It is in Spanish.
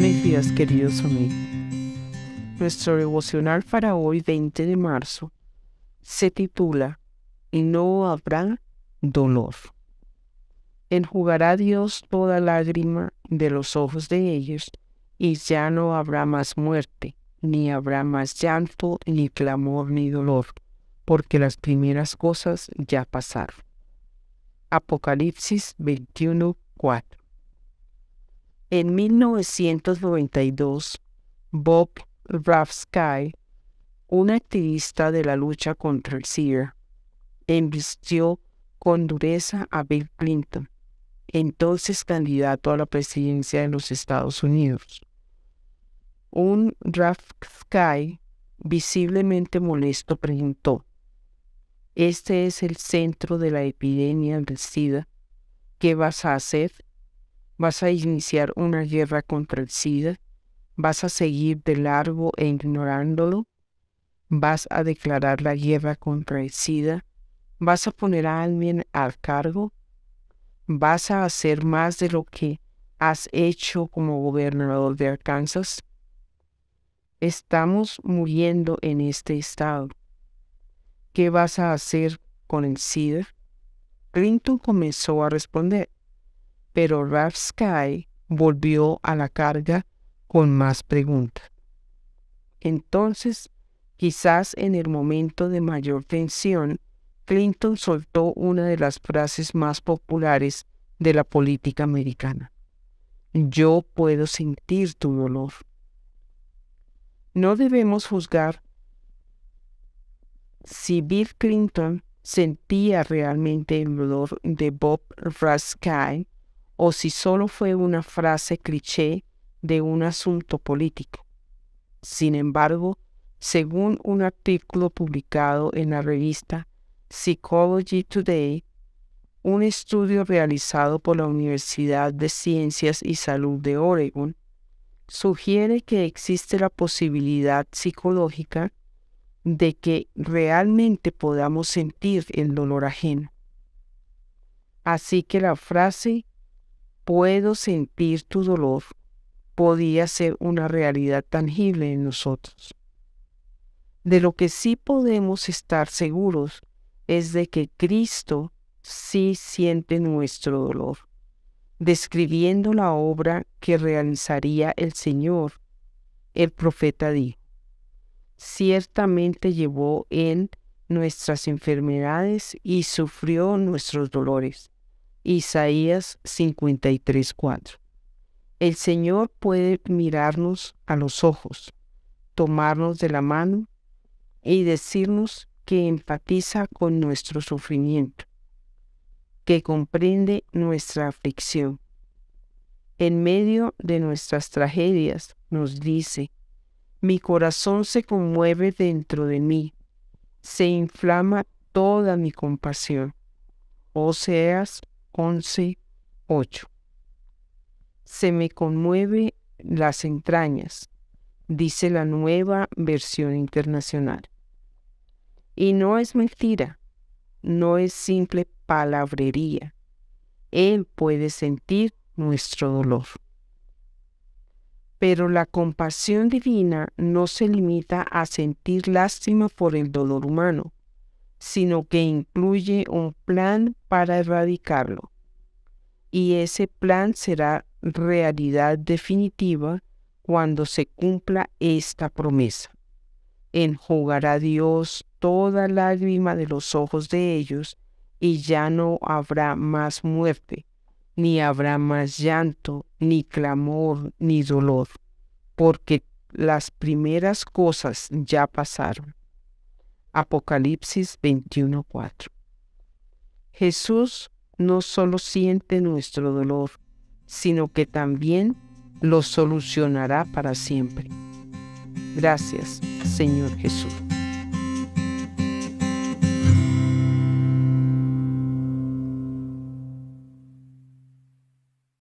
Buenos días, queridos amigos. Nuestro devocional para hoy, 20 de marzo, se titula Y no habrá dolor. Enjugará Dios toda lágrima de los ojos de ellos, y ya no habrá más muerte, ni habrá más llanto, ni clamor, ni dolor, porque las primeras cosas ya pasaron. Apocalipsis 21, 4. En 1992, Bob Rafsky, un activista de la lucha contra el SIDA, embistió con dureza a Bill Clinton, entonces candidato a la presidencia de los Estados Unidos. Un Rafsky, visiblemente molesto, preguntó, ¿Este es el centro de la epidemia del SIDA? ¿Qué vas a hacer? ¿Vas a iniciar una guerra contra el SIDA? ¿Vas a seguir de largo e ignorándolo? ¿Vas a declarar la guerra contra el SIDA? ¿Vas a poner a alguien al cargo? ¿Vas a hacer más de lo que has hecho como gobernador de Arkansas? Estamos muriendo en este estado. ¿Qué vas a hacer con el SIDA? Clinton comenzó a responder pero Ralph Sky volvió a la carga con más preguntas. Entonces, quizás en el momento de mayor tensión, Clinton soltó una de las frases más populares de la política americana. Yo puedo sentir tu dolor. No debemos juzgar si Bill Clinton sentía realmente el dolor de Bob Rasky o si solo fue una frase cliché de un asunto político. Sin embargo, según un artículo publicado en la revista Psychology Today, un estudio realizado por la Universidad de Ciencias y Salud de Oregon sugiere que existe la posibilidad psicológica de que realmente podamos sentir el dolor ajeno. Así que la frase puedo sentir tu dolor podía ser una realidad tangible en nosotros. De lo que sí podemos estar seguros es de que Cristo sí siente nuestro dolor, describiendo la obra que realizaría el Señor. El profeta dijo, ciertamente llevó en nuestras enfermedades y sufrió nuestros dolores Isaías 53:4. El Señor puede mirarnos a los ojos, tomarnos de la mano y decirnos que empatiza con nuestro sufrimiento, que comprende nuestra aflicción. En medio de nuestras tragedias nos dice, mi corazón se conmueve dentro de mí, se inflama toda mi compasión. Oseas 11.8. Se me conmueve las entrañas, dice la nueva versión internacional. Y no es mentira, no es simple palabrería. Él puede sentir nuestro dolor. Pero la compasión divina no se limita a sentir lástima por el dolor humano sino que incluye un plan para erradicarlo. Y ese plan será realidad definitiva cuando se cumpla esta promesa. Enjugará Dios toda lágrima de los ojos de ellos, y ya no habrá más muerte, ni habrá más llanto, ni clamor, ni dolor, porque las primeras cosas ya pasaron. Apocalipsis 21:4. Jesús no solo siente nuestro dolor, sino que también lo solucionará para siempre. Gracias, Señor Jesús.